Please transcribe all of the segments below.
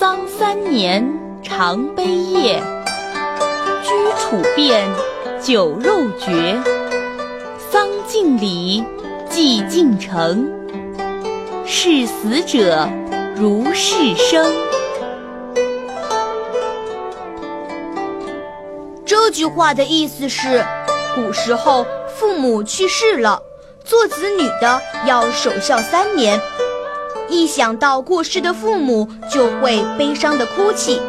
丧三年，常悲夜。居处变，酒肉绝。丧尽礼，祭尽诚。视死者如视生。这句话的意思是，古时候父母去世了，做子女的要守孝三年。一想到过世的父母，就会悲伤的哭泣。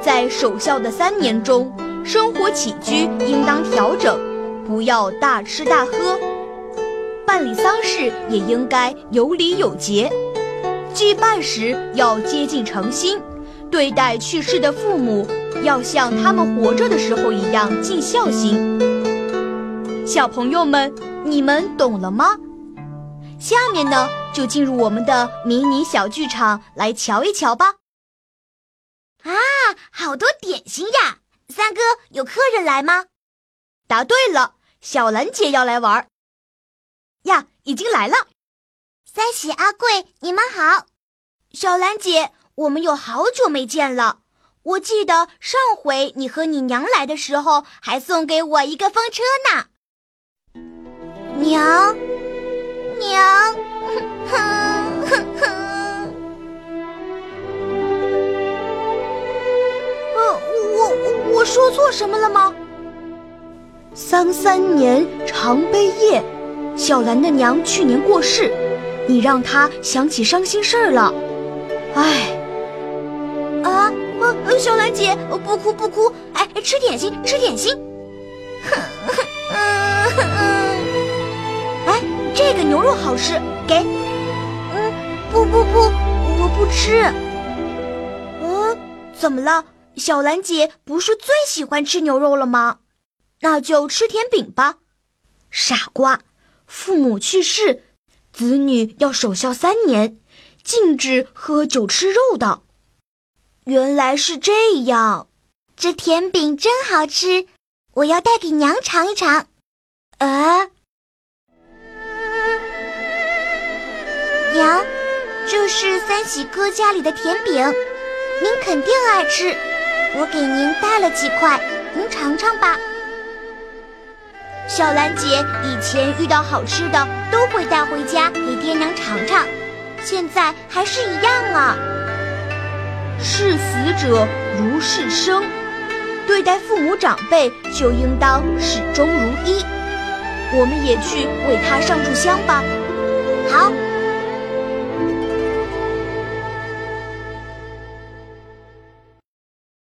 在守孝的三年中，生活起居应当调整，不要大吃大喝；办理丧事也应该有礼有节。祭拜时要接近诚心，对待去世的父母要像他们活着的时候一样尽孝心。小朋友们，你们懂了吗？下面呢？就进入我们的迷你小剧场来瞧一瞧吧！啊，好多点心呀！三哥，有客人来吗？答对了，小兰姐要来玩。呀，已经来了。三喜、阿贵，你们好。小兰姐，我们有好久没见了。我记得上回你和你娘来的时候，还送给我一个风车呢。娘，娘。哼哼哼！呃，我我说错什么了吗？丧三年，常悲夜。小兰的娘去年过世，你让她想起伤心事儿了。哎，啊，啊，小兰姐，不哭不哭，哎，吃点心，吃点心。哼做好吃，给。嗯不不不，我不吃。嗯，怎么了？小兰姐不是最喜欢吃牛肉了吗？那就吃甜饼吧。傻瓜，父母去世，子女要守孝三年，禁止喝酒吃肉的。原来是这样，这甜饼真好吃，我要带给娘尝一尝。啊，娘。这是三喜哥家里的甜饼，您肯定爱吃，我给您带了几块，您尝尝吧。小兰姐以前遇到好吃的都会带回家给爹娘尝尝，现在还是一样啊。视死者如视生，对待父母长辈就应当始终如一。我们也去为他上炷香吧。好。